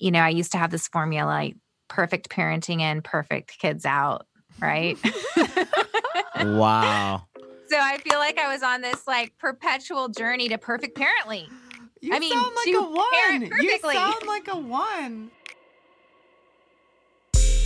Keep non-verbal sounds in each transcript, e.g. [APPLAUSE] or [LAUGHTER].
you know, I used to have this formula like perfect parenting in, perfect kids out, right? [LAUGHS] wow. So I feel like I was on this like perpetual journey to perfect parently. You I mean, sound like a one. You sound like a one.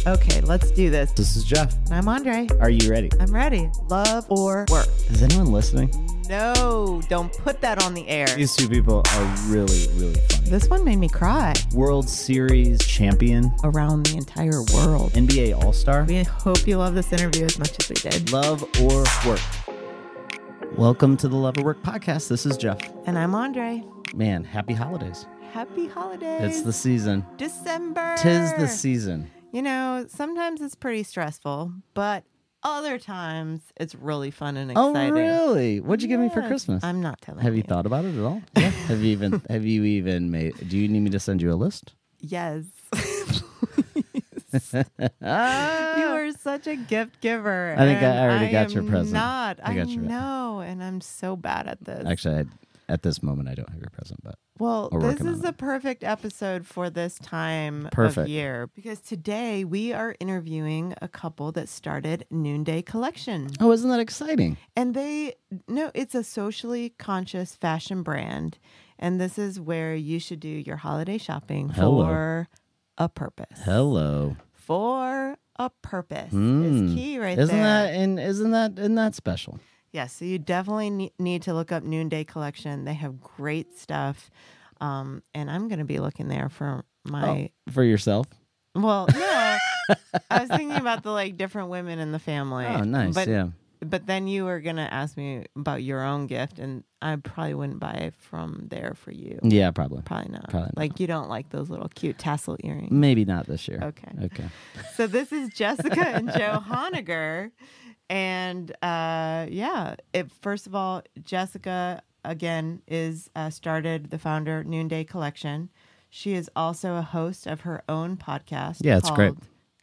Okay, let's do this. This is Jeff. I'm Andre. Are you ready? I'm ready. Love or work? Is anyone listening? No, don't put that on the air. These two people are really, really funny. This one made me cry World Series champion, around the entire world. NBA All Star. We hope you love this interview as much as we did. Love or work. Welcome to the Love or Work podcast. This is Jeff. And I'm Andre. Man, happy holidays. Happy holidays. It's the season. December. Tis the season. You know, sometimes it's pretty stressful, but other times it's really fun and exciting. Oh, exciting. really? What'd you give me for Christmas? I'm not telling have you thought about it at all? Yeah. [LAUGHS] have you even have you even made do you need me to send you a list? Yes. [LAUGHS] Ah. you are such a gift giver. I think I already got your present. Not. I I, got your- know, and I'm so bad at this. Actually, I, at this moment I don't have your present, but well, this is the perfect episode for this time Perfect. of year because today we are interviewing a couple that started Noonday Collection. Oh, isn't that exciting? And they no, it's a socially conscious fashion brand. And this is where you should do your holiday shopping Hello. for a purpose. Hello. For a purpose Mm. is key right isn't there. that and isn't that isn't that special? Yes, so you definitely need to look up Noonday Collection. They have great stuff. Um, and I'm going to be looking there for my. For yourself? Well, no, [LAUGHS] I was thinking about the like different women in the family. Oh, nice. But, yeah. But then you were going to ask me about your own gift, and I probably wouldn't buy it from there for you. Yeah, probably. Probably not. Probably not. Like you don't like those little cute tassel earrings. Maybe not this year. Okay. Okay. [LAUGHS] So this is Jessica and Joe [LAUGHS] Honegger. And uh, yeah, it, first of all, Jessica again is uh, started the founder Noonday Collection. She is also a host of her own podcast. Yeah, it's great.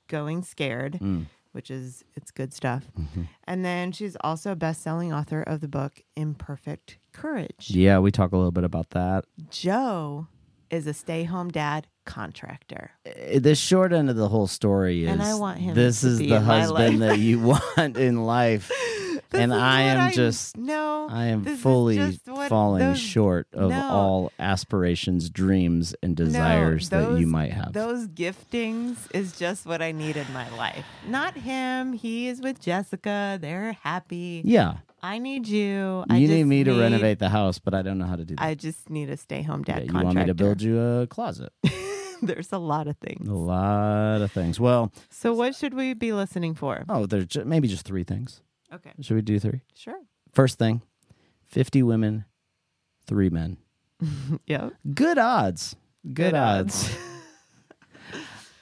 Going Scared, Mm. Which is it's good stuff. Mm-hmm. And then she's also a best-selling author of the book Imperfect Courage. Yeah, we talk a little bit about that. Joe is a stay-home dad contractor. Uh, The short end of the whole story is And I want him this is the husband that you [LAUGHS] want in life. [LAUGHS] This and I am just no. I am fully falling those- short of no. all aspirations, dreams, and desires that you might have. Those giftings is just what I need in my life. Not him. He is with Jessica. They're happy. yeah. I need you. I you just need me to renovate the house, but I don't know how to do that. I just need a stay home Yeah, dad you want me to build you a closet? [LAUGHS] There's a lot of things. a lot of things. Well, So what should we be listening for? oh, there's maybe just three things. Okay. Should we do three? Sure. First thing 50 women, three men. [LAUGHS] Yep. Good odds. Good, Good odds. odds.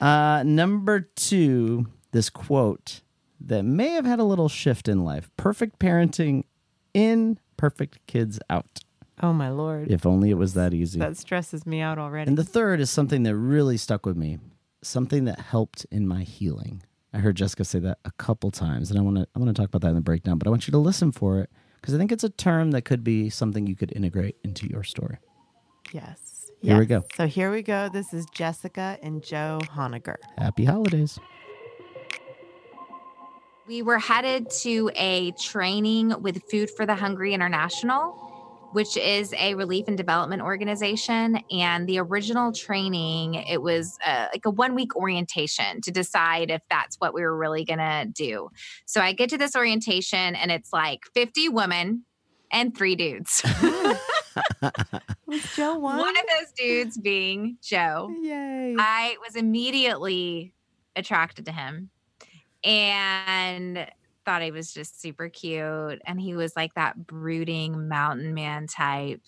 [LAUGHS] uh, number two, this quote that may have had a little shift in life perfect parenting in, perfect kids out. Oh my lord. If only it was that easy. That stresses me out already. And the third is something that really stuck with me, something that helped in my healing. I heard Jessica say that a couple times, and I want to I want to talk about that in the breakdown. But I want you to listen for it because I think it's a term that could be something you could integrate into your story. yes. Here we go. So here we go. This is Jessica and Joe Honegger. Happy holidays! We were headed to a training with Food for the Hungry International, which is a relief and development organization. And the original training, it was uh, like a one week orientation to decide if that's what we were really going to do. So I get to this orientation and it's like 50 women and three dudes. [LAUGHS] Was Joe one? [LAUGHS] one of those dudes being Joe. Yay. I was immediately attracted to him and thought he was just super cute. And he was like that brooding mountain man type.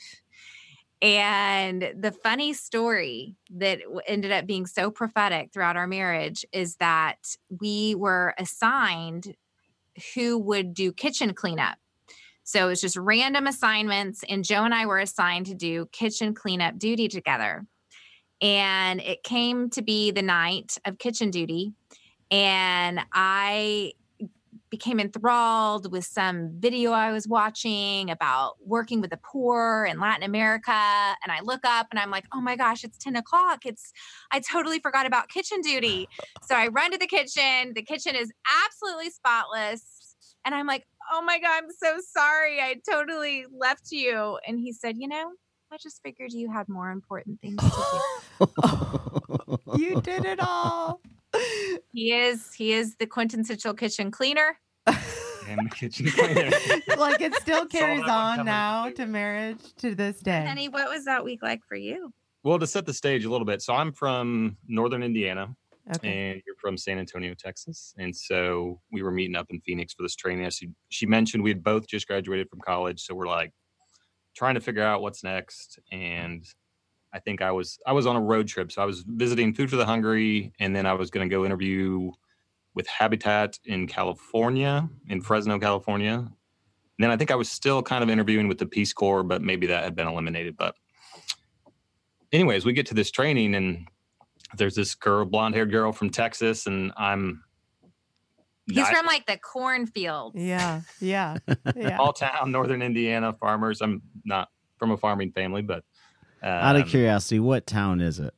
And the funny story that ended up being so prophetic throughout our marriage is that we were assigned who would do kitchen cleanup. So it was just random assignments, and Joe and I were assigned to do kitchen cleanup duty together. And it came to be the night of kitchen duty. And I became enthralled with some video I was watching about working with the poor in Latin America. And I look up and I'm like, oh my gosh, it's 10 o'clock. It's, I totally forgot about kitchen duty. So I run to the kitchen. The kitchen is absolutely spotless. And I'm like, oh my God, I'm so sorry. I totally left you. And he said, you know, I just figured you had more important things to do. [LAUGHS] you did it all. [LAUGHS] He is he is the quintessential kitchen cleaner. and the kitchen cleaner. [LAUGHS] like it still [LAUGHS] carries on now to marriage to this day. Honey, what was that week like for you? Well, to set the stage a little bit, so I'm from northern Indiana, Okay. and you're from San Antonio, Texas, and so we were meeting up in Phoenix for this training. As she, she mentioned, we had both just graduated from college, so we're like trying to figure out what's next. And I think I was I was on a road trip, so I was visiting Food for the Hungry, and then I was going to go interview with Habitat in California, in Fresno, California. And then I think I was still kind of interviewing with the Peace Corps, but maybe that had been eliminated. But anyways, we get to this training and there's this girl, blonde haired girl from Texas, and I'm He's I- from like the cornfield. Yeah. Yeah. [LAUGHS] Yeah. small town, northern Indiana farmers. I'm not from a farming family, but Out of um, curiosity, what town is it?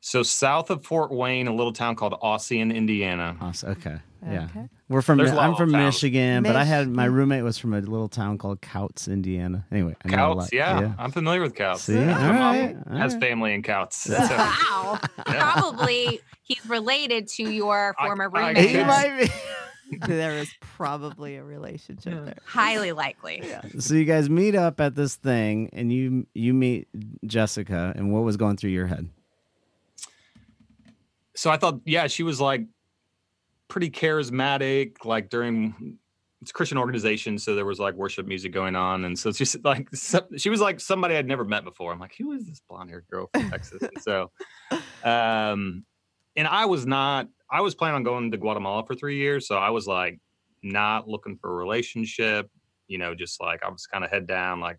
So south of Fort Wayne, a little town called Ossian, Indiana. Awesome. Okay. Yeah. Okay. We're from There's I'm from towns. Michigan, but I had my roommate was from a little town called Couts, Indiana. Anyway, I Couts, lot- yeah, I'm familiar with Couts. See? My All mom right, all has right. family in Couts. So, [LAUGHS] Wow. Yeah. Probably he's related to your I- former I roommate. He might be. [LAUGHS] [LAUGHS] there is probably a relationship there. Highly likely. so you guys meet up at this thing, and you you meet Jessica, and what was going through your head? so I thought, yeah, she was like pretty charismatic. Like during it's a Christian organization, so there was like worship music going on, and so it's just like so- she was like somebody I'd never met before. I'm like, who is this blonde haired girl from Texas? and so, um, and I was not. I was planning on going to Guatemala for three years, so I was like not looking for a relationship. You know, just like I was kind of head down, like.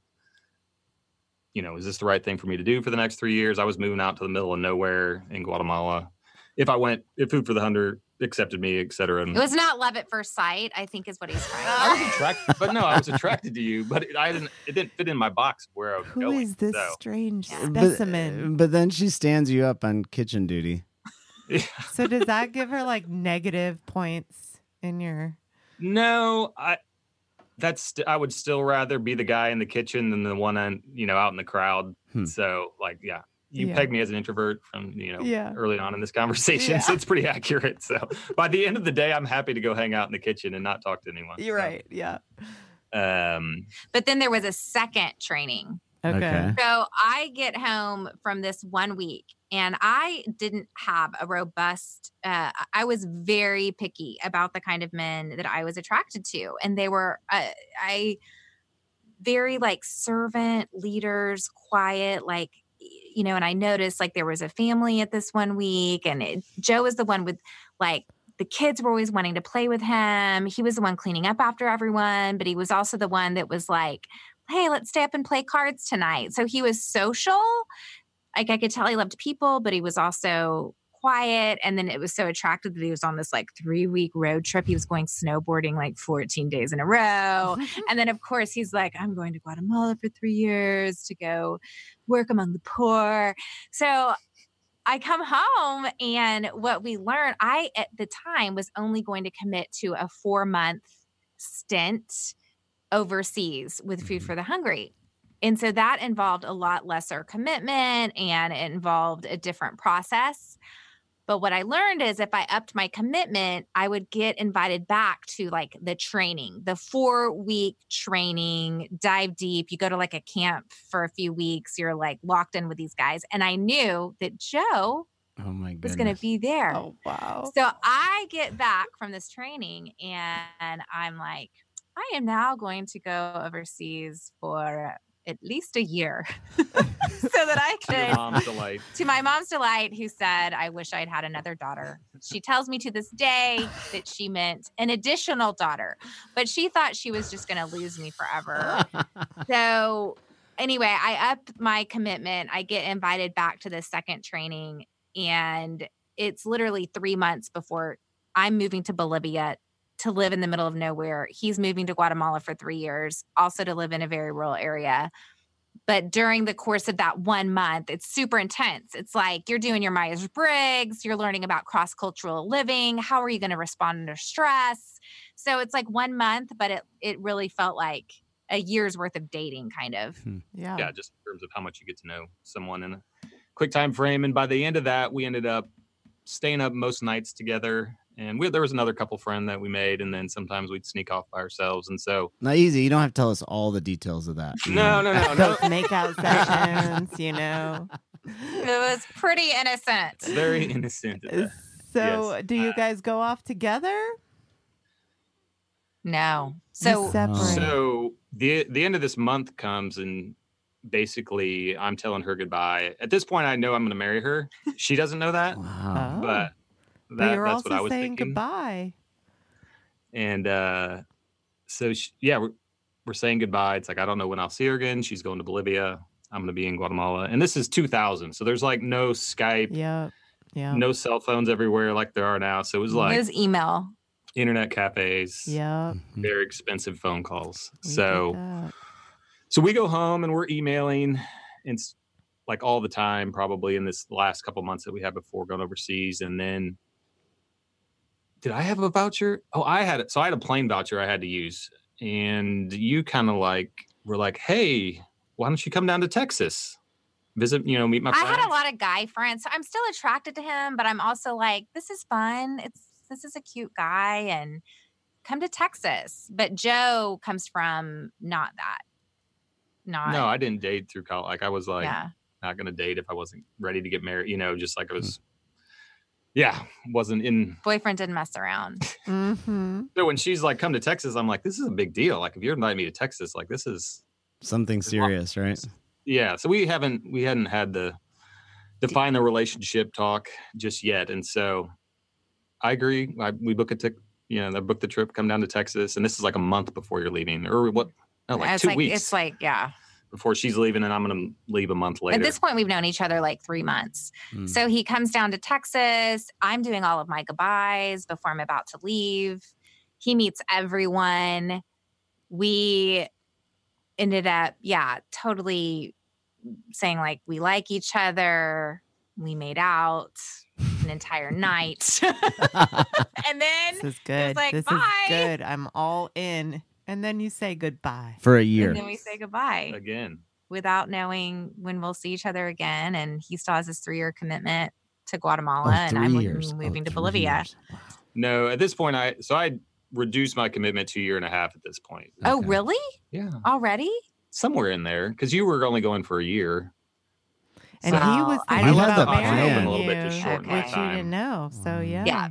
You know, is this the right thing for me to do for the next three years? I was moving out to the middle of nowhere in Guatemala if I went, if Food for the Hungry accepted me, et cetera. And It was not love at first sight, I think is what he's trying I to was attracted, [LAUGHS] but no, I was attracted to you, but it, I didn't. It didn't fit in my box of where I was Who going. is this so, strange Yeah. specimen? But, but then she stands you up on kitchen duty. Yeah. [LAUGHS] so does that give her like negative points in your No, I. That's. st- I would still rather be the guy in the kitchen than the one on you know out in the crowd. Hmm. So like, yeah, you Yeah. pegged me as an introvert from you know Yeah. early on in this conversation, so it's pretty accurate. So by the end of the day, I'm happy to go hang out in the kitchen and not talk to anyone. You're So, right. Yeah. Um, But then there was a second training. Okay. Okay. So I get home from this one week and I didn't have a robust, uh, I was very picky about the kind of men that I was attracted to. And they were, uh, I, very like servant leaders, quiet, like, you know, and I noticed like there was a family at this one week and it, Joe was the one with like, the kids were always wanting to play with him. He was the one cleaning up after everyone, but he was also the one that was like, hey, let's stay up and play cards tonight. So he was social. Like I could tell he loved people, but he was also quiet. And then it was so attractive that he was on this like three week road trip. He was going snowboarding like 14 days in a row. [LAUGHS] And then, of course, he's like, I'm going to Guatemala for three years to go work among the poor. So I come home, and what we learned, I at the time was only going to commit to a four month stint overseas with Food Mhm. for the Hungry. And so that involved a lot lesser commitment and it involved a different process. But what I learned is if I upped my commitment, I would get invited back to like the training, the four week training, dive deep. You go to like a camp for a few weeks, you're like locked in with these guys. And I knew that Joe Oh my goodness. was going to be there. Oh wow. So I get back from this training and I'm like, I am now going to go overseas for at least a year [LAUGHS] [LAUGHS] so that I to could, mom's delight. to my mom's delight, who said, I wish I'd had another daughter. She tells me to this day that she meant an additional daughter, but she thought she was just going to lose me forever. [LAUGHS] so anyway, I up my commitment. I get invited back to the second training, and it's literally three months before I'm moving to Bolivia to live in the middle of nowhere. He's moving to Guatemala for three years, also to live in a very rural area. But during the course of that one month, it's super intense. It's like you're doing your Myers Briggs, you're learning about cross cultural living. How are you going to respond under stress? So it's like one month, but it, it really felt like a year's worth of dating, kind of. Hmm. Yeah. yeah, just in terms of how much you get to know someone in a quick time frame. And by the end of that, we ended up staying up most nights together. And we, there was another couple friend that we made, and then sometimes we'd sneak off by ourselves. And so, Not easy. You don't have to tell us all the details of that. [LAUGHS] no, no, no, no. Those makeout sessions, you know. It was pretty innocent. Very innocent. So, Yes. do you Uh, guys go off together? No. So. So the the end of this month comes, and basically, I'm telling her goodbye. At this point, I know I'm going to marry her. She doesn't know that, Wow. Oh. But but that, you're that's also what I was saying thinking. goodbye. And uh, so, she, yeah, we're, we're saying goodbye. It's like, I don't know when I'll see her again. She's going to Bolivia. I'm going to be in Guatemala. And this is 2000. So there's like no Skype, Yep. Yeah. no cell phones everywhere like there are now. So it was it like was email. internet cafes, Yep. Mhm. very expensive phone calls. we so, so we go home and we're emailing and s- like all the time, probably in this last couple months that we had before going overseas. And then did I have a voucher? Oh, I had it. So I had a plane voucher I had to use. And you kind of like were like, hey, why don't you come down to Texas? Visit, you know, meet my friends. I had a lot of guy friends. So I'm still attracted to him, but I'm also like, this is fun. It's this is a cute guy and come to Texas. But Joe comes from not that. Not No, I didn't date through college. Like I was like yeah. not gonna date if I wasn't ready to get married, you know, just like I hmm. was yeah, wasn't in Boyfriend didn't mess around. [LAUGHS] Mm-hmm. so when she's like come to Texas, I'm like, this is a big deal. Like if you're inviting me to Texas, like this is Something serious, right? yeah so we haven't we hadn't had the define the relationship talk just yet and so i agree I, we book a tick you know they book the trip come down to texas and this is like a month before you're leaving or what no, like it's two like weeks it's like, yeah. Before she's leaving and i'm gonna leave a month later At this point, we've known each other like three months. Mm. So he comes down to Texas. I'm doing all of my goodbyes before I'm about to leave. He meets everyone. We ended up, yeah, totally saying like we like each other. We made out an entire [LAUGHS] night. [LAUGHS] and then This is good. like, this "Bye." is good. I'm all in. And then you say goodbye. For a year. and then we say goodbye again without knowing when we'll see each other again. And he still has his three year commitment to Guatemala, Oh, and I'm three moving. Oh, to Bolivia. years. Wow. no at this point i so i reduced my commitment to a year and a half at this point Oh, really? yeah Already? somewhere in there because you were only going for a year And So, he was I thinking You had about the plan. a little bit to you, shorten my which you didn't know. So mm. yeah. Yeah.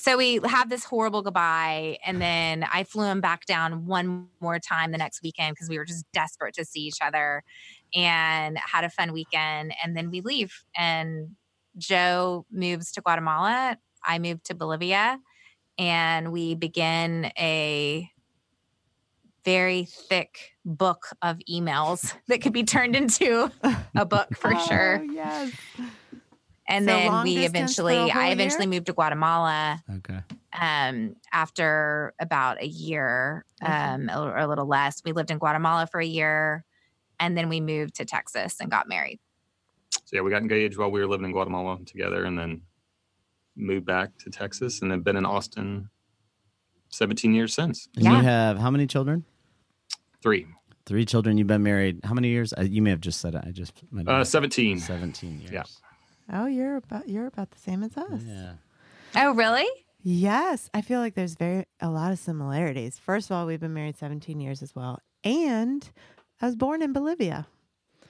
So we have this horrible goodbye, and then I flew him back down one more time the next weekend because we were just desperate to see each other, and had a fun weekend. And then we leave, and Joe moves to Guatemala. I moved to Bolivia, and we begin a very thick book of emails [LAUGHS] that could be turned into [LAUGHS] a book for oh, sure. Oh, yes. And So then we distance for a eventually, I year? eventually moved to Guatemala Okay. um, after about a year Okay. um, or a little less. We lived in Guatemala for a year, and then we moved to Texas and got married. So yeah, we got engaged while we were living in Guatemala together, and then moved back to Texas, and have been in Austin 17 years since. And Yeah. you have how many children? Three, Three children. You've been married. How many years? Uh, you may have just said it. I just might uh, 17. 17 years. Yeah. Oh, you're about you're about the same as us. Yeah. Oh, really? Yes, I feel like there's very a lot of similarities. First of all, we've been married 17 years as well, and I was born in Bolivia.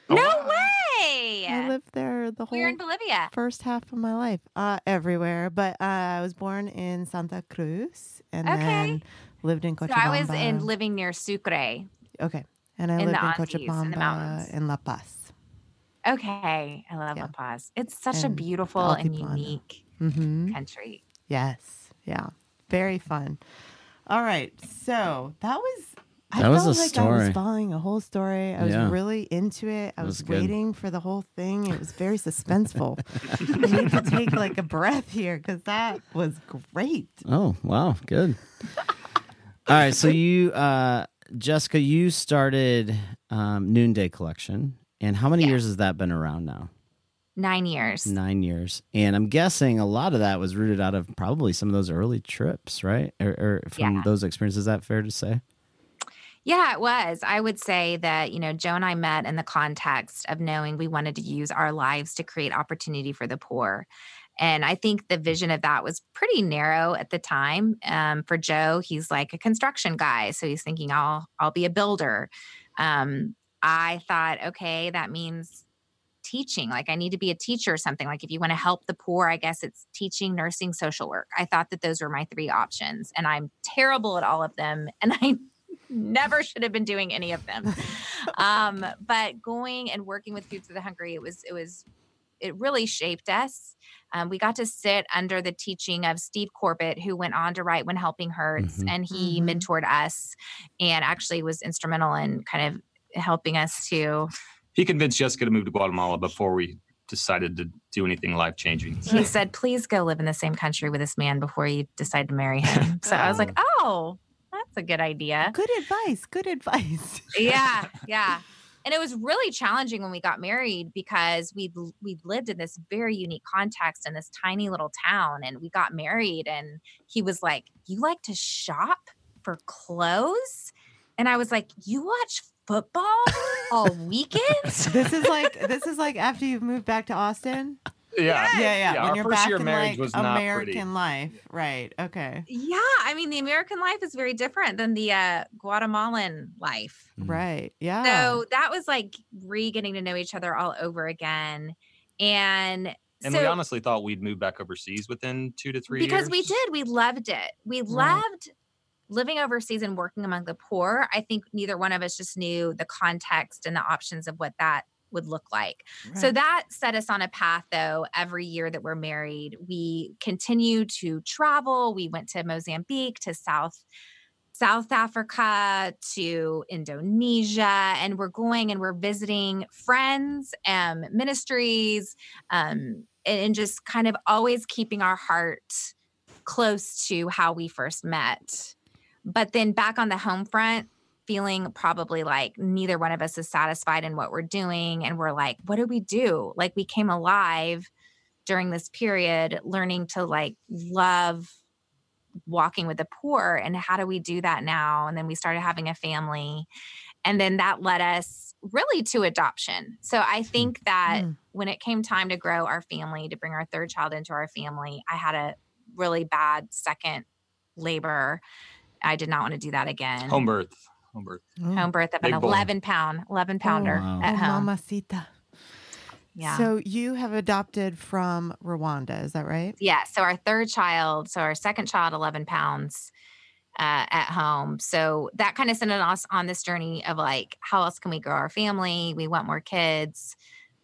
Oh, no wow. I lived there the whole We're in Bolivia. first half of my life, uh, everywhere. But uh, I was born in Santa Cruz, and Okay. then lived in So I was in living near Sucre. okay, and I in lived the in Andes, in the Cochabamba mountains. in La Paz. Okay, I love Yeah. La Paz. It's such a And beautiful and unique Mm-hmm. country. Yes. Yeah. Very fun. All right. So that was I That was felt a like I was following a whole story. I was Yeah. really into it. I That was, was waiting for the whole thing. It was very suspenseful. I need to [LAUGHS] take like a breath here because that was great. Oh, wow. Good. [LAUGHS] All right. So you, uh, Jessica, you started um, Noonday Collection. And how many Yeah. years has that been around now? Nine years. Nine years. And I'm guessing a lot of that was rooted out of probably some of those early trips, right? Or, or from Yeah. those experiences. Is that fair to say? Yeah, it was. I would say that, you know, Joe and I met in the context of knowing we wanted to use our lives to create opportunity for the poor. And I think the vision of that was pretty narrow at the time. Um, for Joe, he's like a construction guy. So he's thinking, I'll I'll be a builder. Um, I thought, okay, that means teaching. Like I need to be a teacher or something. Like if you want to help the poor, I guess it's teaching, nursing, social work. I thought that those were my three options. And I'm terrible at all of them. [LAUGHS] And I never should have been doing any of them. [LAUGHS] um, but going and working with Food for the Hungry, it was it was it really shaped us. Um, we got to sit under the teaching of Steve Corbett, who went on to write When Helping Hurts, Mhm. and he Mhm. mentored us and actually was instrumental in kind of helping us to. He convinced Jessica to move to Guatemala before we decided to do anything life changing. He said, "Please go live in the same country with this man before you decide to marry him." [LAUGHS] So I was like, "Oh, that's a good idea." Good advice. Good advice. [LAUGHS] yeah, yeah. And it was really challenging when we got married because we we lived in this very unique context in this tiny little town, and we got married, and he was like, "You like to shop for clothes," and I was like, "You watch football all weekends?" [LAUGHS] this is like this is like after you've moved back to Austin. Yeah. Yeah, yeah. Yeah, when our you're first back year of in marriage like was not American pretty. life, right? Okay, yeah, I mean, the American life is very different than the uh, Guatemalan life. Mhm. right. Yeah. So that was like re getting to know each other all over again. And, And so, we honestly thought we'd move back overseas within two to three because years. we did, we loved it. We loved living overseas and working among the poor. I think neither one of us just knew the context and the options of what that would look like. So that set us on a path, though. Every year that we're married, we continue to travel. We went to Mozambique, to South South Africa, to Indonesia, and we're going and we're visiting friends, and ministries, um, and, and just kind of always keeping our heart close to how we first met. But then back on the home front, feeling probably like neither one of us is satisfied in what we're doing. And we're like, what do we do? Like we came alive during this period, learning to like love walking with the poor. And how do we do that now? And then we started having a family. And then that led us really to adoption. So I think that Mm. when it came time to grow our family, to bring our third child into our family, I had a really bad second labor. I did not want to do that again. Home birth. Home birth. Oh. Home birth of an Big boy. 11 pound, 11 pounder wow. at Oh, home. mamacita. Yeah. So you have adopted from Rwanda, is that right? yeah. So our third child, so our second child, 11 pounds uh, at home. So that kind of sent us on this journey of like, how else can we grow our family? We want more kids,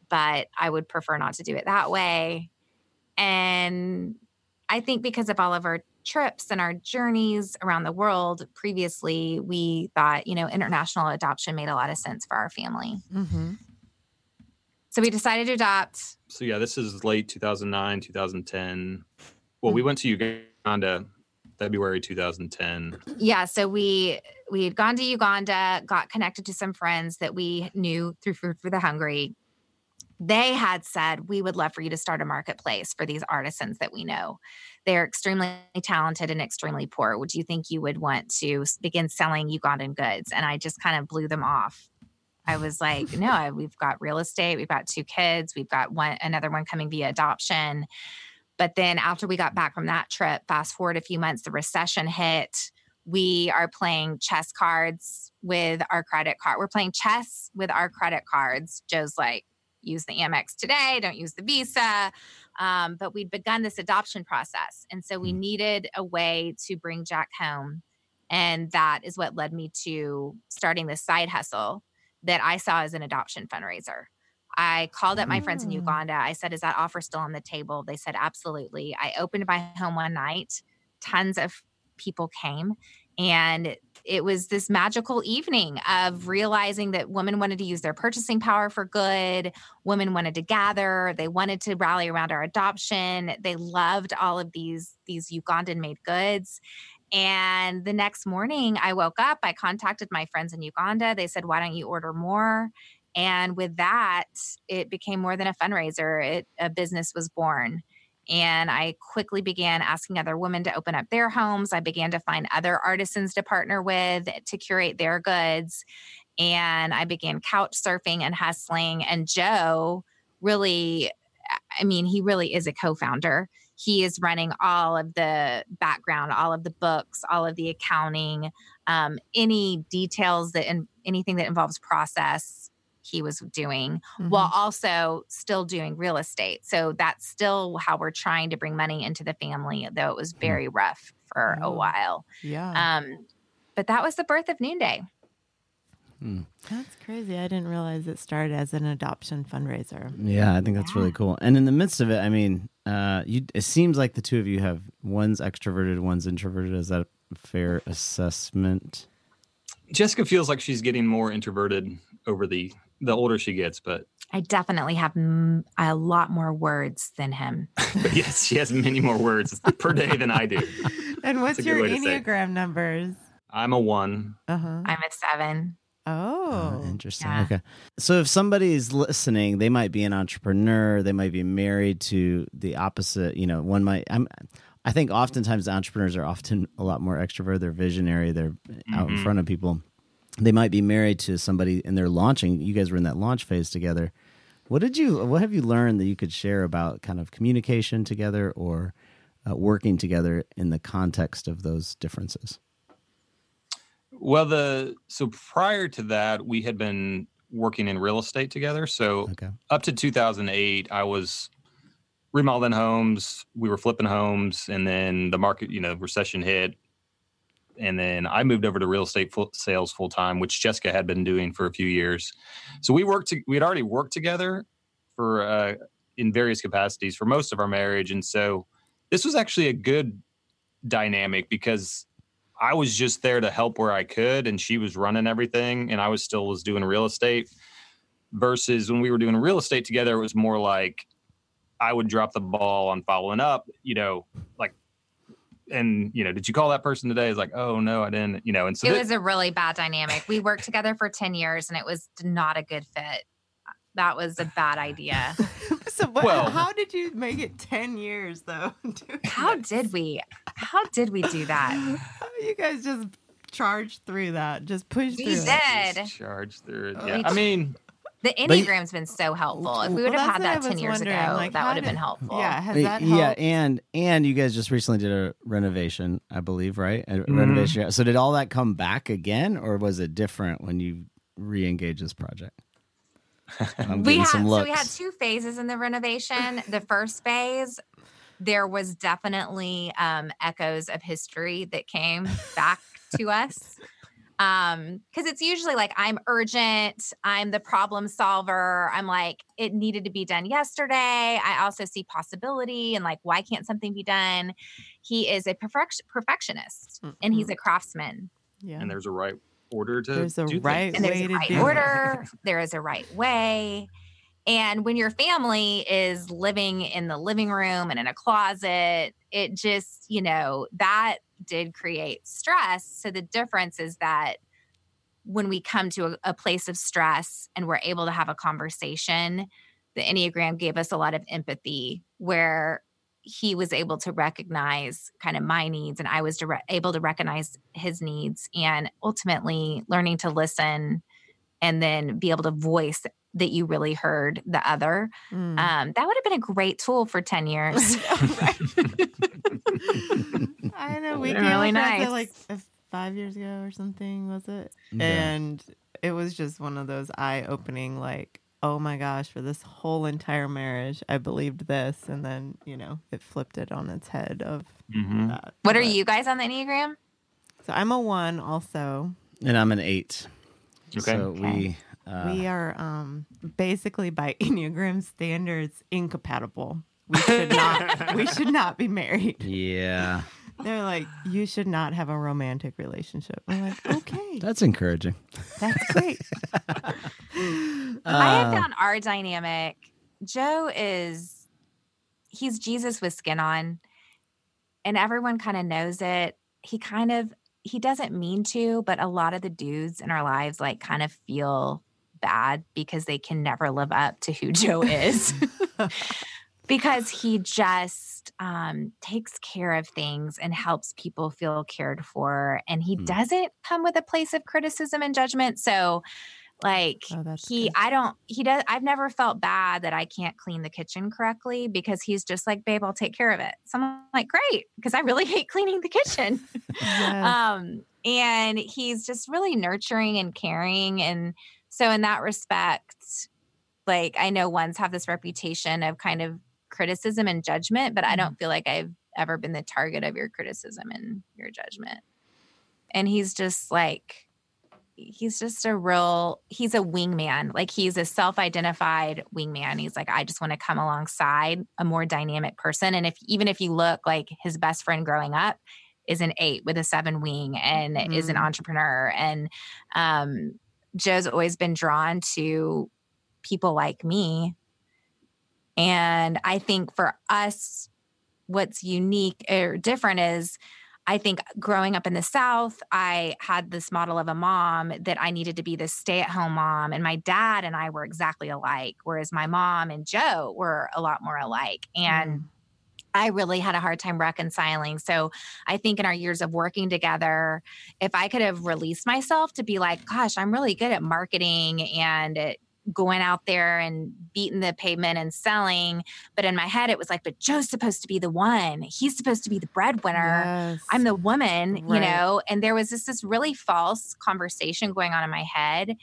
but I would prefer not to do it that way. And I think because of all of our trips and our journeys around the world previously, we thought, you know, international adoption made a lot of sense for our family. Mm-hmm. So we decided to adopt. So yeah, this is late 2009, 2010. Well, we went to Uganda February 2010. Yeah, so we we had gone to Uganda, got connected to some friends that we knew through Food for the Hungry. They had said we would love for you to start a marketplace for these artisans that we know. They're extremely talented and extremely poor. Would you think you would want to begin selling Ugandan goods? And I just kind of blew them off. I was like, no, we've got real estate, we've got two kids, we've got one another one coming via adoption. But then after we got back from that trip, fast forward a few months, the recession hit. We are playing chess cards with our credit card. We're playing chess with our credit cards. Joe's like, use the Amex today, don't use the Visa. Um, but we'd begun this adoption process. And so we needed a way to bring Jack home. And that is what led me to starting this side hustle that I saw as an adoption fundraiser. I called up my friends in Mm. Uganda. I said, Is that offer still on the table? They said, Absolutely. I opened my home one night. Tons of people came. And it was this magical evening of realizing that women wanted to use their purchasing power for good. Women wanted to gather. They wanted to rally around our adoption. They loved all of these these Ugandan made goods. And the next morning, I woke up. I contacted my friends in Uganda. They said, "Why don't you order more?" And with that, it became more than a fundraiser. It a business was born. And I quickly began asking other women to open up their homes. I began to find other artisans to partner with to curate their goods. And I began couch surfing and hustling. And Joe really, I mean, he really is a co founder. He is running all of the background, all of the books, all of the accounting, um, any details that, and anything that involves process he was doing mm-hmm. while also still doing real estate. So that's still how we're trying to bring money into the family, though it was hmm. very rough for oh, a while. Yeah. Um, but that was the birth of Noonday. Hmm. That's crazy. I didn't realize it started as an adoption fundraiser. Yeah, I think that's yeah. really cool. And in the midst of it, I mean, uh, you, it seems like the two of you have one's extroverted, one's introverted. Is that a fair assessment? Jessica feels like she's getting more introverted over the the older she gets, but I definitely have m- a lot more words than him. [LAUGHS] yes, she has many more words per day than I do. [LAUGHS] And what's your Enneagram numbers? I'm a one. Uh-huh. I'm a seven. Oh, oh interesting. Yeah. Okay. So if somebody's listening, they might be an entrepreneur, they might be married to the opposite, you know, one might I'm I think oftentimes entrepreneurs are often a lot more extrovert, they're visionary, they're mm-hmm. out in mm-hmm. front of people they might be married to somebody and they're launching. You guys were in that launch phase together. What did you? What have you learned that you could share about kind of communication together or uh, working together in the context of those differences? Well, the so prior to that, we had been working in real estate together. So okay. up to 2008, I was remodeling homes. We were flipping homes, and then the market, you know, recession hit and then I moved over to real estate full sales full time, which Jessica had been doing for a few years. So we worked. To, we had already worked together for uh, in various capacities for most of our marriage, and so this was actually a good dynamic because I was just there to help where I could, and she was running everything, and I was still was doing real estate. Versus when we were doing real estate together, it was more like I would drop the ball on following up. You know, like and you know, did you call that person today? It's like, oh no, I didn't. You know, and so it was a really bad dynamic. We worked together for ten years, and it was not a good fit. That was a bad idea. [LAUGHS] so, what, well, how did you make it ten years though? [LAUGHS] how did we? How did we do that? [LAUGHS] You guys just charged through that. Just pushed. We through did. It. Charged through it. Oh, yeah, I mean. The Enneagram's been so helpful. If we would well, have had that ten years ago, like, that would have been helpful. Yeah, has that yeah, and and you guys just recently did a renovation, I believe, right? A mm-hmm. renovation. So did all that come back again, or was it different when you re-engage this project? [LAUGHS] I'm we had so we had two phases in the renovation. The first phase, there was definitely um, echoes of history that came back to us um because it's usually like i'm urgent i'm the problem solver i'm like it needed to be done yesterday i also see possibility and like why can't something be done? He is a perfect perfectionist mm-hmm. and he's a craftsman. Yeah. And there's a right order to there's a right and there's a right order there is a right way and when your family is living in the living room and in a closet it just you know that did create stress. So the difference is that when we come to a, a, place of stress and we're able to have a conversation, the Enneagram gave us a lot of empathy where he was able to recognize kind of my needs and I was able to recognize his needs and ultimately learning to listen and then be able to voice that you really heard the other. Mm. Um, that would have been a great tool for 10 [LAUGHS] years. [LAUGHS] I know we came really nice. like five years ago or something, was it? Yeah. And it was just one of those eye opening, like, oh my gosh, for this whole entire marriage, I believed this. And then, you know, it flipped it on its head of mm-hmm. that. What but, are you guys on the Enneagram? So I'm a one also. And I'm an eight. Okay. So okay. we. Uh, we are um, basically by [LAUGHS] Enneagram standards incompatible. We [LAUGHS] should not. we should not be married. Yeah. [LAUGHS] They're like, you should not have a romantic relationship. I'm like, okay, That's encouraging. that's great. I have Uh, found our dynamic. Joe is he's Jesus with skin on, and everyone kind of knows it. He kind of he doesn't mean to, but a lot of the dudes in our lives like kind of feel bad because they can never live up to who Joe is. [LAUGHS] because he just um, takes care of things and helps people feel cared for. And he Hmm. doesn't come with a place of criticism and judgment. So, like, Oh, he, good. I don't, he does, I've never felt bad that I can't clean the kitchen correctly because he's just like, babe, I'll take care of it. So I'm like, great, because I really hate cleaning the kitchen. [LAUGHS] Yes. um, and he's just really nurturing and caring. And so, in that respect, like I know ones have this reputation of kind of criticism and judgment, but I don't feel like I've ever been the target of your criticism and your judgment. And he's just like, he's just a real, he's a wingman. Like he's a self identified wingman. He's like, I just want to come alongside a more dynamic person. And if even if you look like his best friend growing up, is an eight with a seven wing and is an Mm. entrepreneur. And um, Joe's always been drawn to people like me. And I think for us, what's unique or different is I think growing up in the South, I had this model of a mom that I needed to be this stay at home mom. And my dad and I were exactly alike, whereas my mom and Joe were a lot more alike. And mm. I really had a hard time reconciling. So I think in our years of working together, if I could have released myself to be like, gosh, I'm really good at marketing and going out there and beating the pavement and selling. But in my head, it was like, but Joe's supposed to be the one. He's supposed to be the breadwinner. Yes. I'm the woman, you know, and there was just this really false conversation going on in my head.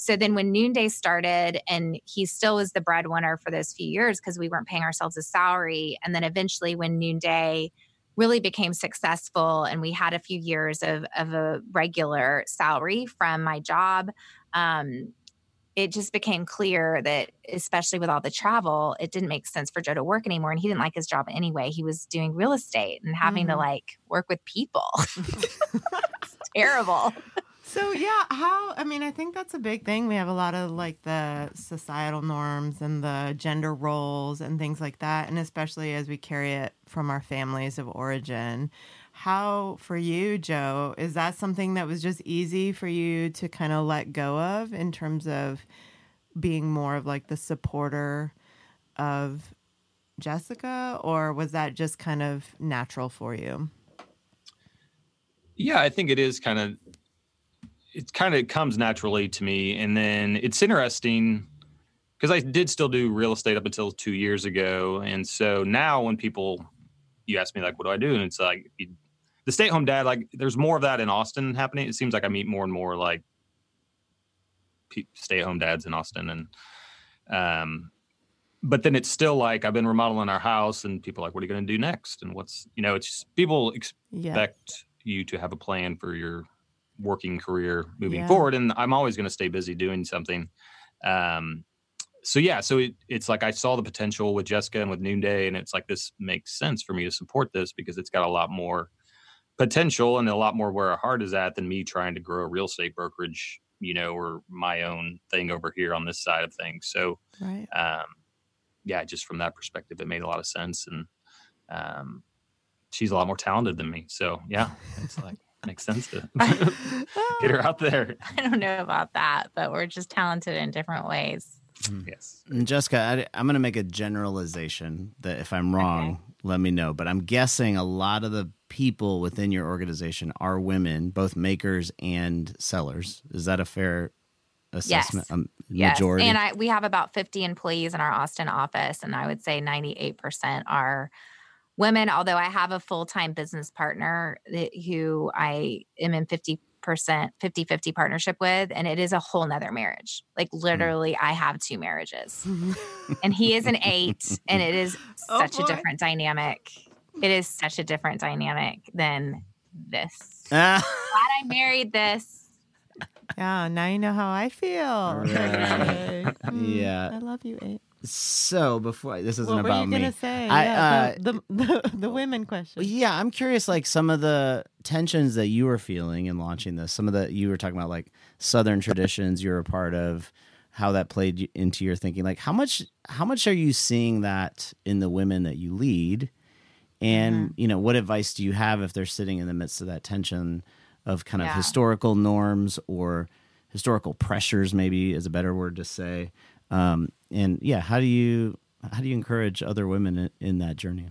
So then when Noonday started, and he still was the breadwinner for those few years because we weren't paying ourselves a salary. And then eventually when Noonday really became successful and we had a few years of, of a regular salary from my job, um, it just became clear that especially with all the travel it didn't make sense for joe to work anymore and he didn't like his job anyway he was doing real estate and having to Mhm. like work with people [LAUGHS] [LAUGHS] it's terrible So yeah, how I mean, I think that's a big thing. We have a lot of like the societal norms and the gender roles and things like that, and especially as we carry it from our families of origin. How for you, Joe, is that something that was just easy for you to kind of let go of in terms of being more of like the supporter of Jessica, or was that just kind of natural for you? Yeah, I think it is kind of it kind of comes naturally to me and then it's interesting because I did still do real estate up until 2 years ago and so now when people you ask me like what do I do? and it's like you- the stay at home dad like there's more of that in Austin happening. It seems like I meet more and more like stay at home dads in Austin and um but then it's still like I've been remodeling our house and people are like what are you going to do next? and what's you know it's just people ex- Yeah. expect you to have a plan for your working career moving Yeah. forward and i'm always going to stay busy doing something um so yeah so it, it's like i saw the potential with jessica and with noonday and it's like this makes sense for me to support this because it's got a lot more potential and a lot more where our heart is at than me trying to grow a real estate brokerage you know or my own thing over here on this side of things so Right. um, yeah, just from that perspective, it made a lot of sense. And um, she's a lot more talented than me. So yeah, it's like makes sense to [LAUGHS] [LAUGHS] get her out there. i don't know about that but we're just talented in different ways Yes. And Jessica, I, I'm going to make a generalization that if I'm wrong, let me know. But I'm guessing a lot of the people within your organization are women, both makers and sellers. Is that a fair assessment? Yes. Um, yes and i we have about 50 employees in our austin office and i would say 98% are women although i have a full-time business partner that, who i am in 50 percent 50 50 partnership with and it is a whole nother marriage like literally i have two marriages and he is an eight [LAUGHS] and it is Oh, such a different dynamic it is such a different dynamic than this Ah. [LAUGHS] glad i married this Yeah, now you know how I feel. Right. [LAUGHS] Mm, Yeah. I love you, Eight. So before this isn't what were about you me. gonna say? I, yeah, uh, the, the, [LAUGHS] the women question. Yeah, I'm curious, like some of the tensions that you were feeling in launching this. Some of the you were talking about, like Southern traditions you're a part of, how that played into your thinking. Like how much, how much are you seeing that in the women that you lead? And you know, what advice do you have if they're sitting in the midst of that tension of kind of Yeah. historical norms or historical pressures? Maybe is a better word to say. Um, and yeah, how do you how do you encourage other women in, in that journey?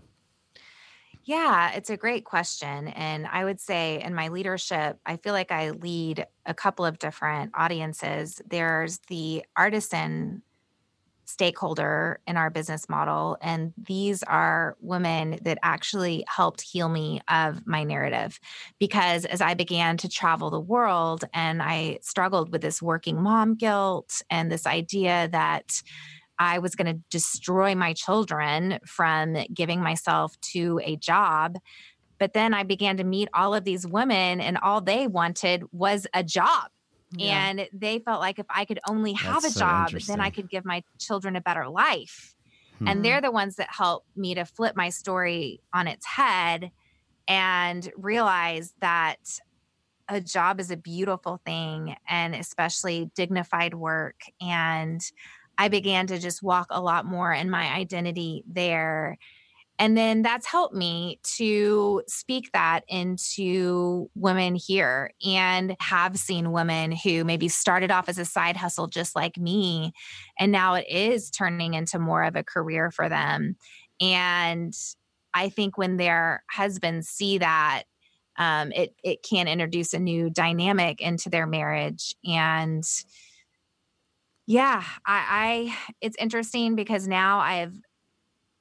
Yeah, it's a great question. And I would say in my leadership, I feel like I lead a couple of different audiences. There's the artisan stakeholder in our business model. And these are women that actually helped heal me of my narrative. Because as I began to travel the world and I struggled with this working mom guilt and this idea that I was going to destroy my children from giving myself to a job. But then I began to meet all of these women, and all they wanted was a job. Yeah. And they felt like if I could only have That's a so job, then I could give my children a better life. Hmm. And they're the ones that helped me to flip my story on its head and realize that a job is a beautiful thing and especially dignified work. And I began to just walk a lot more in my identity there. And then that's helped me to speak that into women here and have seen women who maybe started off as a side hustle just like me. And now it is turning into more of a career for them. And I think when their husbands see that, um, it it can introduce a new dynamic into their marriage. And yeah, I, I it's interesting because now I've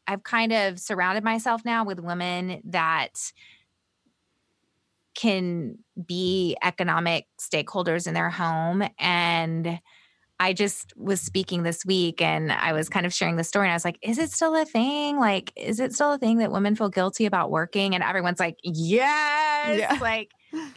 I've kind of surrounded myself now with women that can be economic stakeholders in their home and I just was speaking this week and I was kind of sharing the story and I was like, is it still a thing? Like, is it still a thing that women feel guilty about working? And everyone's like, yes. Yeah. Like,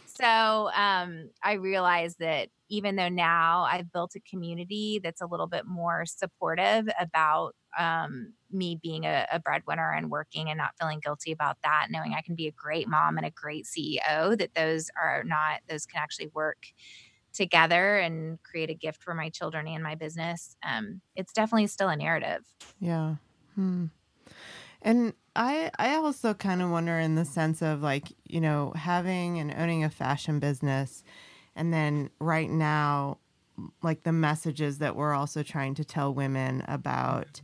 so um, I realized that even though now I've built a community that's a little bit more supportive about um, me being a, a breadwinner and working and not feeling guilty about that, knowing I can be a great mom and a great CEO, that those are not, those can actually work together and create a gift for my children and my business. Um, it's definitely still a narrative. Yeah. Hmm. And I I also kind of wonder in the sense of like, you know, having and owning a fashion business and then right now like the messages that we're also trying to tell women about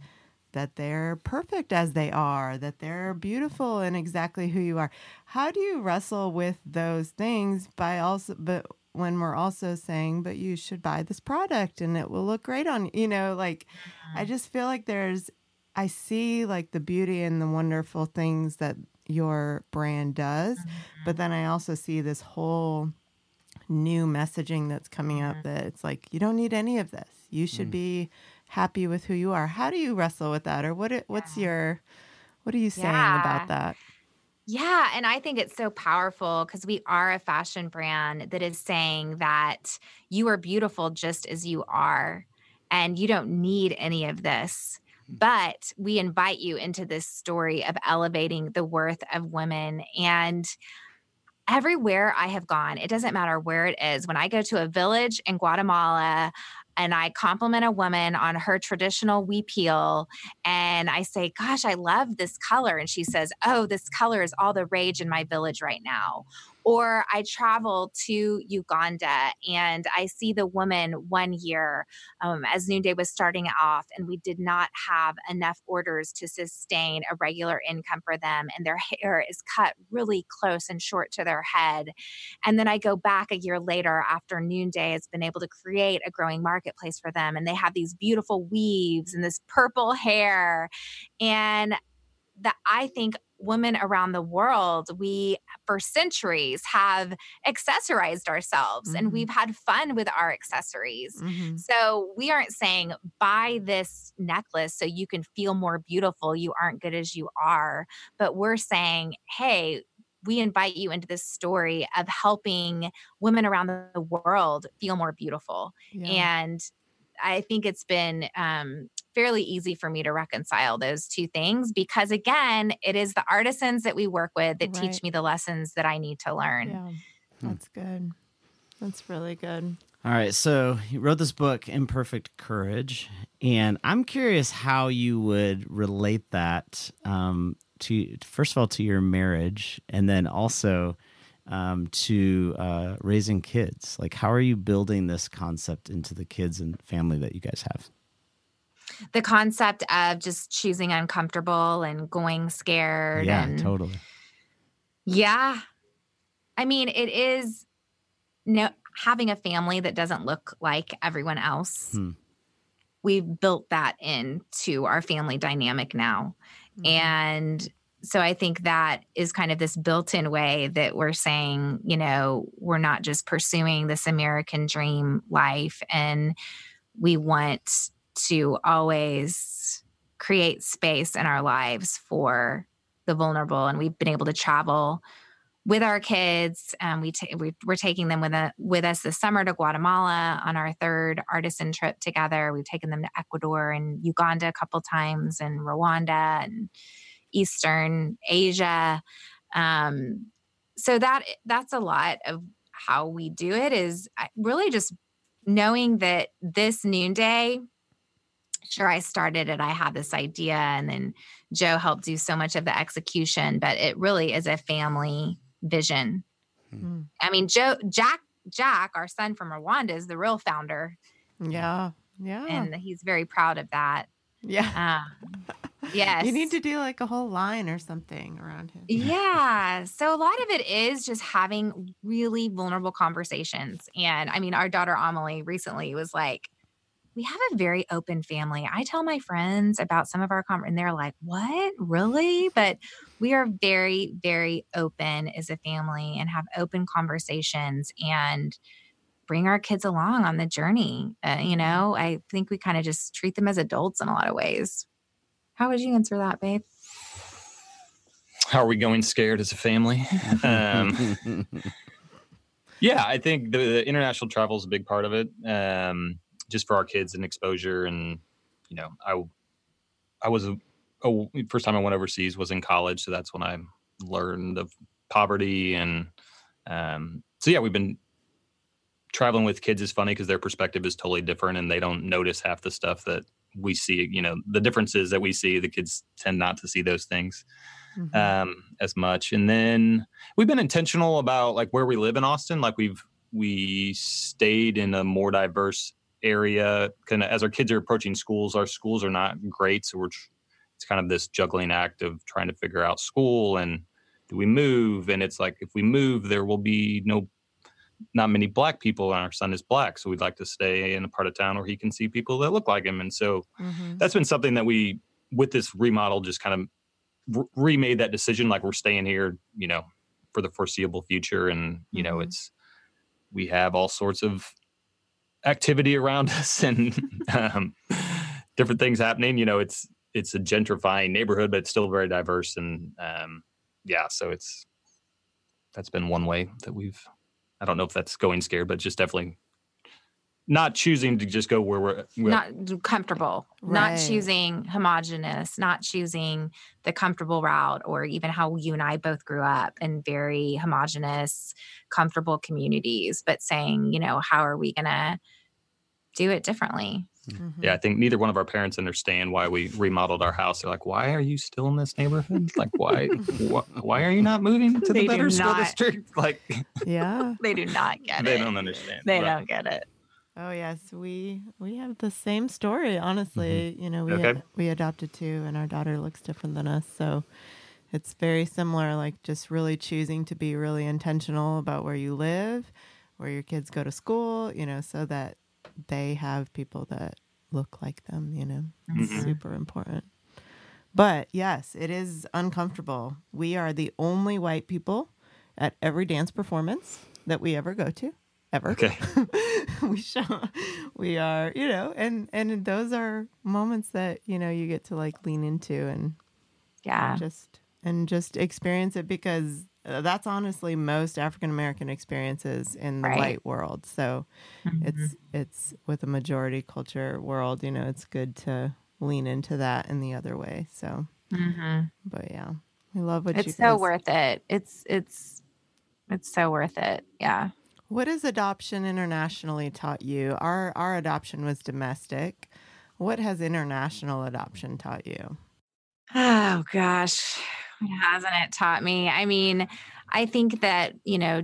that they're perfect as they are, that they're beautiful and exactly who you are. How do you wrestle with those things by also but when we're also saying but you should buy this product and it will look great on you know like I mm-hmm. just feel like there's I see like the beauty and the wonderful things that your brand does, but mm-hmm. then I also see this whole new messaging that's coming up mm-hmm. that it's like you don't need any of this. You should mm. be happy with who you are. How do you wrestle with that or what it- what's your what are you saying Yeah. about that? Yeah. And I think it's so powerful because we are a fashion brand that is saying that you are beautiful just as you are and you don't need any of this. Hmm. But we invite you into this story of elevating the worth of women. And everywhere I have gone, it doesn't matter where it is. When I go to a village in Guatemala, and I compliment a woman on her traditional huipil and I say, Gosh, I love this color. And she says, Oh, this color is all the rage in my village right now. Or I travel to Uganda and I see the woman one year um, as Noonday was starting off, and we did not have enough orders to sustain a regular income for them. And their hair is cut really close and short to their head. And then I go back a year later after Noonday has been able to create a growing marketplace for them. And they have these beautiful weaves and this purple hair. And that I think women around the world, we for centuries have accessorized ourselves and Mhm. we've had fun with our accessories. Mhm. So we aren't saying buy this necklace so you can feel more beautiful. You aren't good as you are. But we're saying, hey, we invite you into this story of helping women around the world feel more beautiful. Yeah. And I think it's been um, fairly easy for me to reconcile those two things because, again, it is the artisans that we work with that Right. teach me the lessons that I need to learn. Yeah, Hmm. that's good. That's really good. All right, so you wrote this book, Imperfect Courage, and I'm curious how you would relate that um, to, first of all, to your marriage, and then also um, to uh, raising kids. Like, how are you building this concept into the kids and family that you guys have? The concept of just choosing uncomfortable and going scared. Yeah, and, totally. Yeah. I mean, it is no having a family that doesn't look like everyone else. Hmm. We've built that into our family dynamic now. Mm-hmm. And so I think that is kind of this built in way that we're saying, you know, we're not just pursuing this American dream life and we want to always create space in our lives for the vulnerable. And we've been able to travel with our kids. Um, we, ta- we we're taking them with a, with us this summer to Guatemala on our third artisan trip together. We've taken them to Ecuador and Uganda a couple times, and Rwanda and Eastern Asia. Um, so that that's a lot of how we do it. Is I- really just knowing that this noonday. Sure, I started it. I had this idea, and then Joe helped do so much of the execution. But it really is a family vision. Mm. I mean, Joe, Jack, Jack, our son from Rwanda, is the real founder, Yeah, yeah, and he's very proud of that. yeah. Um, yes, You need to do like a whole line or something around him. [LAUGHS] Yeah. So a lot of it is just having really vulnerable conversations. And I mean, our daughter Amelie recently was like, we have a very open family. I tell my friends about some of our con- and they're like, "What? Really?" But we are very very open as a family and have open conversations and bring our kids along on the journey. Uh, you know, I think we kind of just treat them as adults in a lot of ways. How would you answer that, babe? How are we going scared as a family? [LAUGHS] Um, [LAUGHS] yeah, I think the, the international travel is a big part of it, um, just for our kids and exposure. And you know, I I was a, oh, first time I went overseas was in college, so that's when I learned of poverty and um, so yeah, we've been traveling with kids is funny because their perspective is totally different and they don't notice half the stuff that we see. You know, the differences that we see, the kids tend not to see those things Mhm. um, as much. And then we've been intentional about like where we live in Austin. Like we've we stayed in a more diverse area. Kind of as our kids are approaching schools, our schools are not great, so we're it's kind of this juggling act of trying to figure out school and do we move? And it's like if we move, there will be no not many black people and our son is black so we'd like to stay in a part of town where he can see people that look like him and so Mhm. that's been something that we with this remodel just kind of re- remade that decision like we're staying here you know for the foreseeable future and you know Mhm. it's we have all sorts of activity around [LAUGHS] us and um, different things happening you know it's it's a gentrifying neighborhood but it's still very diverse and um, yeah so it's that's been one way that we've i don't know if that's going scared but just definitely not choosing to just go where we're, we're not comfortable, not choosing homogenous, not choosing the comfortable route, or even how you and I both grew up in very homogenous, comfortable communities, but saying, you know, how are we going to do it differently? Mhm. Yeah, I think neither one of our parents understand why we remodeled our house. They're like, "Why are you still in this neighborhood? Like, why, [LAUGHS] wh- why are you not moving to They the better school not. district?" [LAUGHS] Like, Yeah. [LAUGHS] They do not get they it. They don't understand. They But- don't get it. Oh yes, we we have the same story. Honestly, you know, we Okay. ad- we adopted two, and our daughter looks different than us, so it's very similar. Like just really choosing to be really intentional about where you live, where your kids go to school, you know, so that they have people that look like them. You know, it's Mhm. super important. But yes, it is uncomfortable. We are the only white people at every dance performance that we ever go to, ever Okay. [LAUGHS] we show we are you know and and those are moments that you know you get to like lean into and Yeah. just and just experience it because that's honestly most African American experiences in the Right. white world. So Mhm. it's it's with a majority culture world, you know, it's good to lean into that in the other way. So, Mhm. but yeah, we love what you it's so guys- worth it. It's it's it's so worth it. Yeah. What has adoption internationally taught you? Our our adoption was domestic. What has international adoption taught you? Oh gosh, hasn't it taught me? I mean, I think that, you know,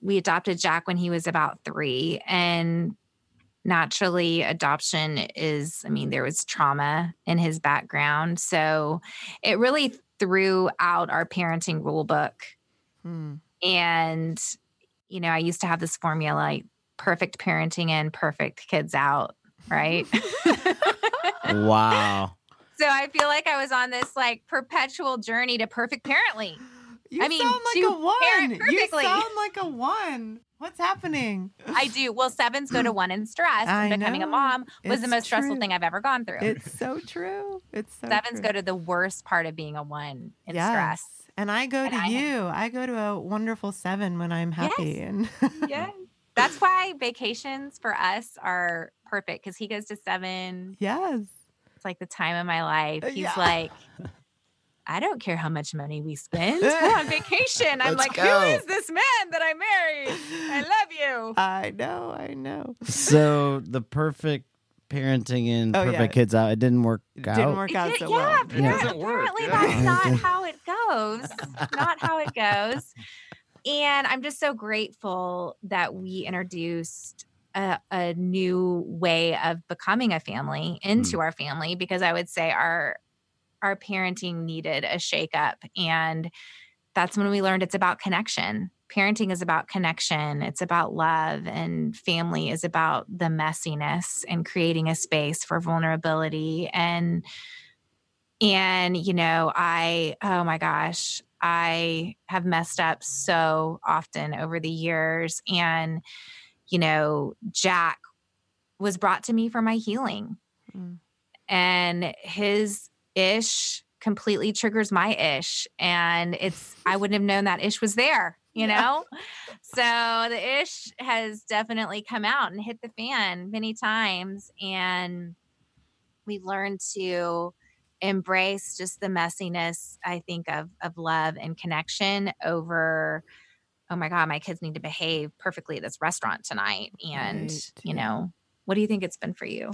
we adopted Jack when he was about three, and naturally, adoption is, I mean, there was trauma in his background. So it really threw out our parenting rule book. Hmm. And, you know, I used to have this formula like perfect parenting in, perfect kids out, right? [LAUGHS] wow. So I feel like I was on this like perpetual journey to perfect parently. You I mean, sound like a one. You sound like a one. What's happening? I do. Well, sevens go to [CLEARS THROAT] one in stress. I and becoming a mom was the It's most stressful thing I've ever gone through. It's so true. It's so sevens true. go to the worst part of being a one in yes. stress. And I go And to I- you. I go to a wonderful seven when I'm happy. And [LAUGHS] Yeah. That's why vacations for us are perfect because he goes to seven. yes. It's like the time of my life. Uh, He's yeah. like, I don't care how much money we spend. We're [LAUGHS] on vacation. I'm Let's like, go. who is this man that I married? I love you. I know. I know. So the perfect parenting and Oh, perfect yeah. kids out. It didn't work It out. didn't work out Yeah, so yeah, well. appar- doesn't work, apparently yeah. that's not [LAUGHS] how it goes. not how it goes. [LAUGHS] And I'm just so grateful that we introduced a, a new way of becoming a family mm. into our family because I would say our our parenting needed a shakeup. And that's when we learned it's about connection. Parenting is about connection. It's about love, and family is about the messiness and creating a space for vulnerability. And and you know, I oh my gosh, I have messed up so often over the years, and you know, Jack was brought to me for my healing Mm. and his ish completely triggers my ish and it's i wouldn't have known that ish was there you Yeah. know [LAUGHS] so the ish has definitely come out and hit the fan many times and we've learned to embrace just the messiness i think of of love and connection over oh my god my kids need to behave perfectly at this restaurant tonight and Right, you know what do you think it's been for you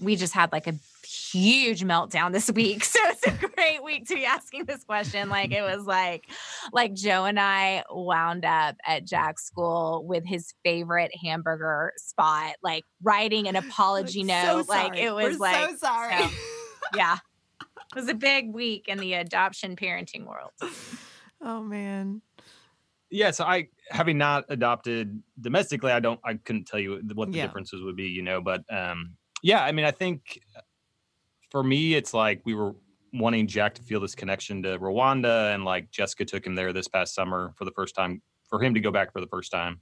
we just had like a huge meltdown this week. [LAUGHS] So it's a great week to be asking this question. Like it was like like Joe and I wound up at Jack's school with his favorite hamburger spot, like writing an apology Like, note. so like it was We're like so sorry. so- [LAUGHS] yeah. It was a big week in the adoption parenting world. oh man. Yeah so i having not adopted domestically i don't i couldn't tell you what the Yeah. differences would be you know but um yeah i mean i think for me it's like we were wanting jack to feel this connection to rwanda and like jessica took him there this past summer for the first time for him to go back for the first time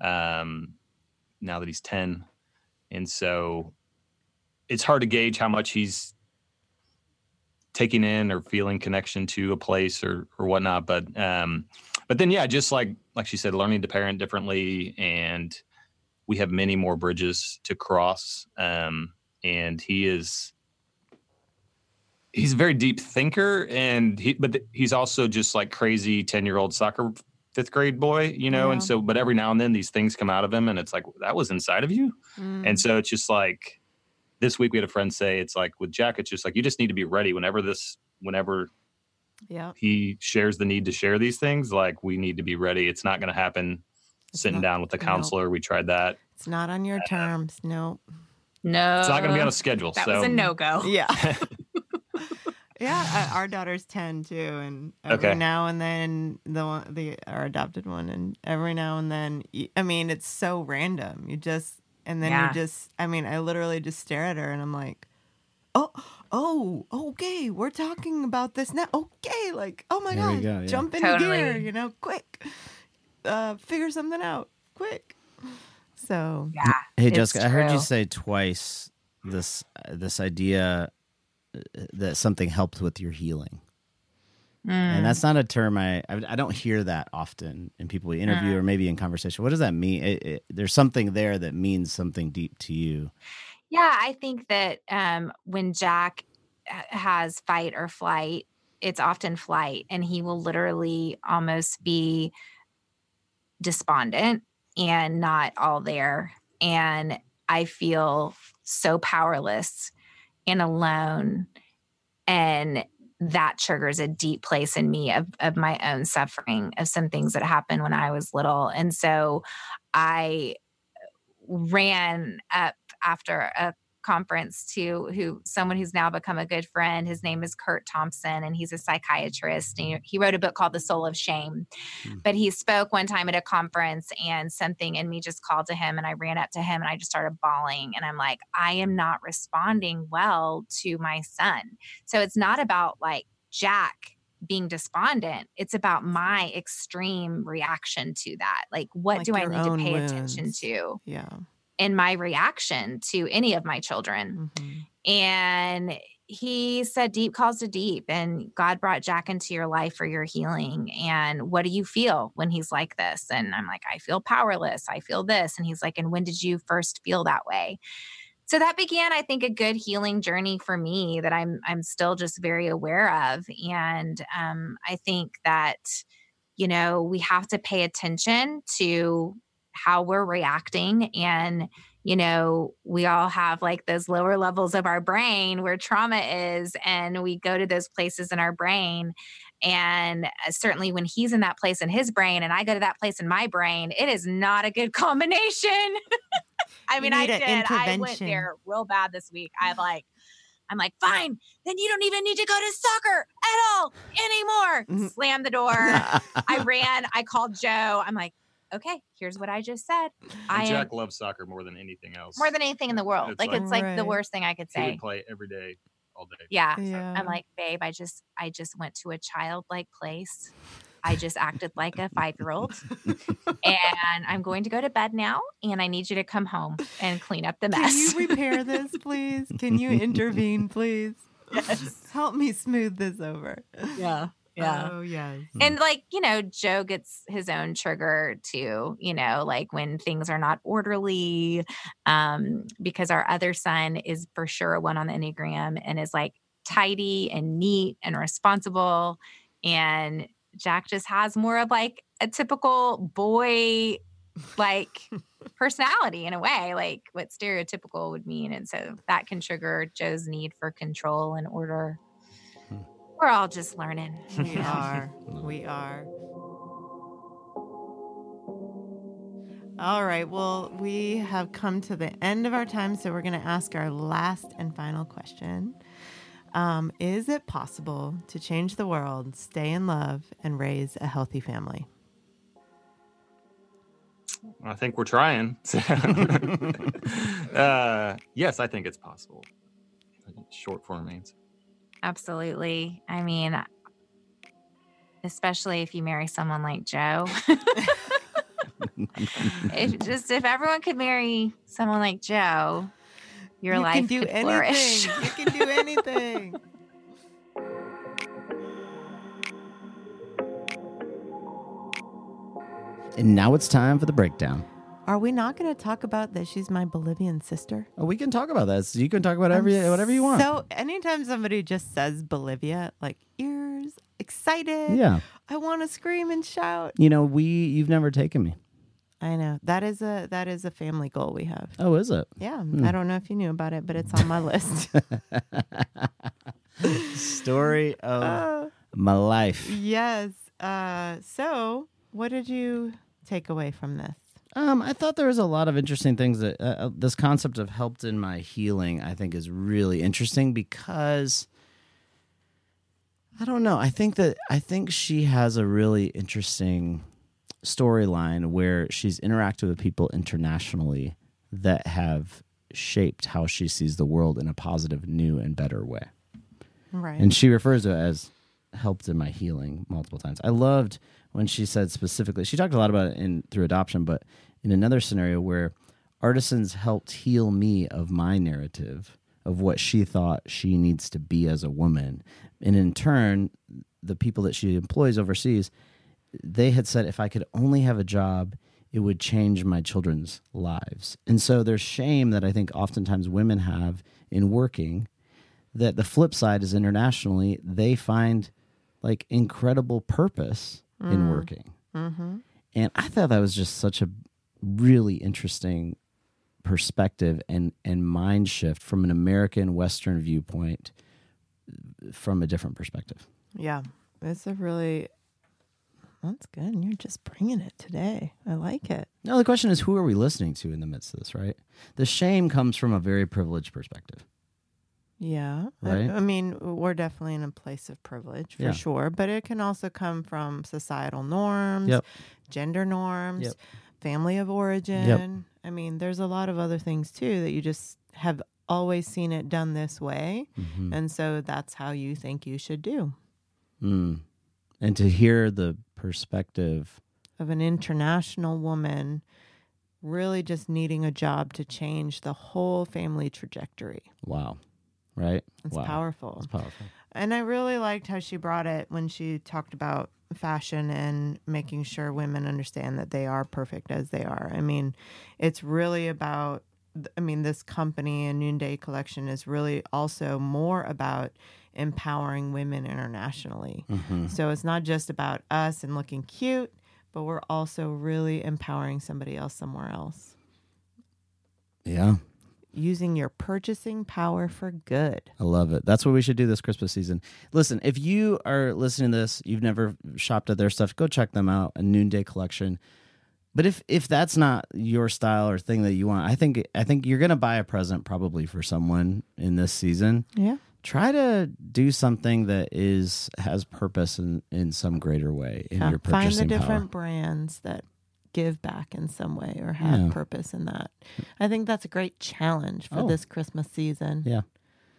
um now that he's 10 and so it's hard to gauge how much he's taking in or feeling connection to a place or or whatnot but um but then yeah just like like she said learning to parent differently and we have many more bridges to cross um and he is he's a very deep thinker and he but th- he's also just like crazy 10 year old soccer fifth grade boy you know and so but every now and then these things come out of him and it's like that was inside of you Mm. and so it's just like this week we had a friend say it's like with Jack, it's just like you just need to be ready whenever this, whenever yeah. he shares the need to share these things, like we need to be ready. It's not going to happen It's sitting not- down with the no. counselor. We tried that. It's not on your terms. No. No. It's not going to be on a schedule. That so was a no go. [LAUGHS] Yeah. [LAUGHS] yeah. uh, Our daughter's 10 too. And every Okay. now and then, the one, the, our adopted one, and every now and then, i mean, it's so random. You just, and then Yeah. you just, I mean, I literally just stare at her and I'm like, oh, oh, okay, we're talking about this now. Okay. Like, oh my There God, go, yeah. jump into gear, you know, quick. Uh, figure something out, quick. So, Yeah. Hey It's Jessica, I heard you say twice this this idea uh, that something helped with your healing. Mm. and that's not a term I, I I don't hear that often in people we interview Mm. or maybe in conversation. What does that mean? It, it, there's something there that means something deep to you. Yeah, I think that um, when Jack has fight or flight, it's often flight, and he will literally almost be despondent and not all there. And I feel so powerless and alone. And that triggers a deep place in me of, of my own suffering, of some things that happened when I was little. And so I ran up after a conference to who someone who's now become a good friend. His name is Curt Thompson, and he's a psychiatrist. And he, he wrote a book called The Soul of Shame. Hmm. But he spoke one time at a conference, and something in me just called to him, and I ran up to him and I just started bawling. And I'm like, I am not responding well to my son. So it's not about like Jack being despondent. It's about my extreme reaction to that. Like, what Like do I need to pay attention to? Yeah. In my reaction to any of my children. Mhm. And he said, Deep calls to deep, and God brought Jack into your life for your healing. And what do you feel when he's like this? And I'm like, I feel powerless. I feel this. And he's like, And when did you first feel that way? So that began, I think, a good healing journey for me that I'm I'm still just very aware of. And um, I think that, you know, we have to pay attention to how we're reacting and you know we all have like those lower levels of our brain where trauma is and we go to those places in our brain and uh, certainly when he's in that place in his brain and i go to that place in my brain it is not a good [LAUGHS] combination i mean i did i went there real bad this week i've [SIGHS] like I'm like, fine, then you don't even need to go to soccer at all anymore. Mhm. Slam the door. [LAUGHS] I ran. I called Joe. I'm like, okay, here's what I just said. I And am Jack loves soccer more than anything else. more than anything in the world. It's like, like- it's like the worst thing I could he say. would play every day, all day. Yeah. Yeah. I'm like, babe, I just I just went to a childlike place. I just acted like a five year old. and I'm going to go to bed now. And I need you to come home and clean up the mess. Can you repair this, please? Can you intervene, please? [LAUGHS] Yes. Help me smooth this over. yeah. Oh, yes. And like, you know, Joe gets his own trigger too, you know, like when things are not orderly. Um, because our other son is for sure a one on the Enneagram and is like tidy and neat and responsible. And Jack just has more of like a typical boy like [LAUGHS] personality in a way, like what stereotypical would mean. And so that can trigger Joe's need for control and order. We're all just learning. We [LAUGHS] are. We are. All right. Well, we have come to the end of our time, so we're going to ask our last and final question. Um, is it possible to change the world, stay in love, and raise a healthy family? I think we're trying. [LAUGHS] uh, yes, I think it's possible. Short form answer. Absolutely. I mean, especially if you marry someone like Joe. [LAUGHS] if [LAUGHS] just if everyone could marry someone like Joe, your you life can do could anything. flourish. you can do anything. [LAUGHS] and now it's time for the breakdown. Are we not going to talk about that she's my Bolivian sister? Oh, we can talk about this. You can talk about every whatever you want. So anytime somebody just says Bolivia, like ears excited. yeah, I want to scream and shout. you know, we you've never taken me. I know that is a that is a family goal we have. Oh, is it? Yeah, Hmm. I don't know if you knew about it, but it's on my list. [LAUGHS] [LAUGHS] Story of Uh, my life. yes. Uh, so, what did you take away from this? Um, I thought there was a lot of interesting things that uh, uh, this concept of helped in my healing. I think is really interesting because I don't know. I think that I think she has a really interesting storyline where she's interacted with people internationally that have shaped how she sees the world in a positive, new, and better way. Right. And she refers to it as helped in my healing multiple times. I loved when she said specifically, she talked a lot about it in through adoption, but in another scenario where artisans helped heal me of my narrative of what she thought she needs to be as a woman. And in turn, the people that she employs overseas, they had said if I could only have a job, it would change my children's lives. And so there's shame that I think oftentimes women have in working. That the flip side is internationally, they find like incredible purpose in working. Mm-hmm. And I thought that was just such a really interesting perspective and and mind shift from an American Western viewpoint from a different perspective. Yeah, it's a really that's good. And you're just bringing it today. I like it. Now the question is, who are we listening to in the midst of this? Right, the shame comes from a very privileged perspective. Yeah. I- Right? I, mean, we're definitely in a place of privilege for Yeah. sure, but it can also come from societal norms, Yep. gender norms, Yep. Family of origin. I mean, there's a lot of other things too that you just have always seen it done this way. Mhm. And so that's how you think you should do. Mm. And to hear the perspective, Of an international woman really just needing a job to change the whole family trajectory. wow, right? It's wow, powerful. It's powerful. And I really liked how she brought it when she talked about fashion and making sure women understand that they are perfect as they are. I mean, it's really about, I mean, this company and Noonday Collection is really also more about empowering women internationally. Mhm. So it's not just about us and looking cute, but we're also really empowering somebody else somewhere else. Yeah, Using your purchasing power for good. I love it. That's what we should do this Christmas season. Listen, if you are listening to this, you've never shopped at their stuff, go check them out. A Noonday Collection. But if if that's not your style or thing that you want, I think I think you're gonna buy a present probably for someone in this season. Yeah. Try to do something that is has purpose in in some greater way in Yeah, your purchasing find the different power. brands that give back in some way or have Yeah. purpose in that. I think that's a great challenge for Oh. this Christmas season. Yeah.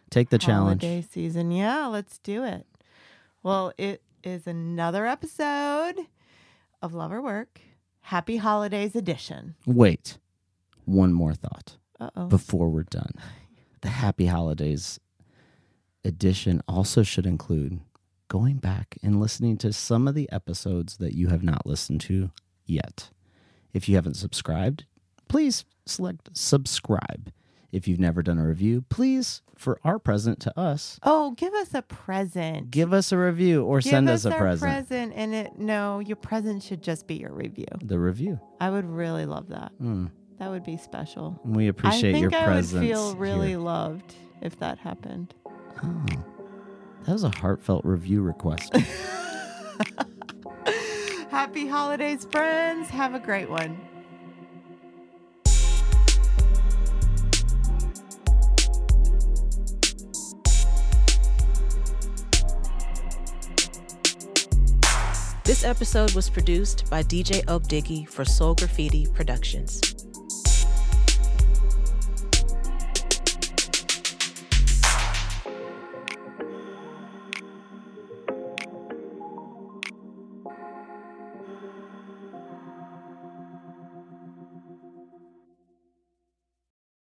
Take the challenge. Holiday season. Yeah, let's do it. Well, it is another episode of Love or Work. Happy Holidays edition. Wait, one more thought. Uh oh. before we're done. [LAUGHS] The Happy Holidays edition also should include going back and listening to some of the episodes that you have not listened to yet. If you haven't subscribed, please select subscribe. If you've never done a review, please, for our present to us, Oh, give us a present. give us a review or Give send us, us, a our present. And it no, your present should just be your review. The review. I would really love that. Mm. That would be special. We appreciate I think your I presence. would feel really here. loved if that happened. Oh, that was a heartfelt review request. [LAUGHS] Happy holidays, friends. Have a great one. This episode was produced by DJ Obdiggy for Soul Graffiti Productions.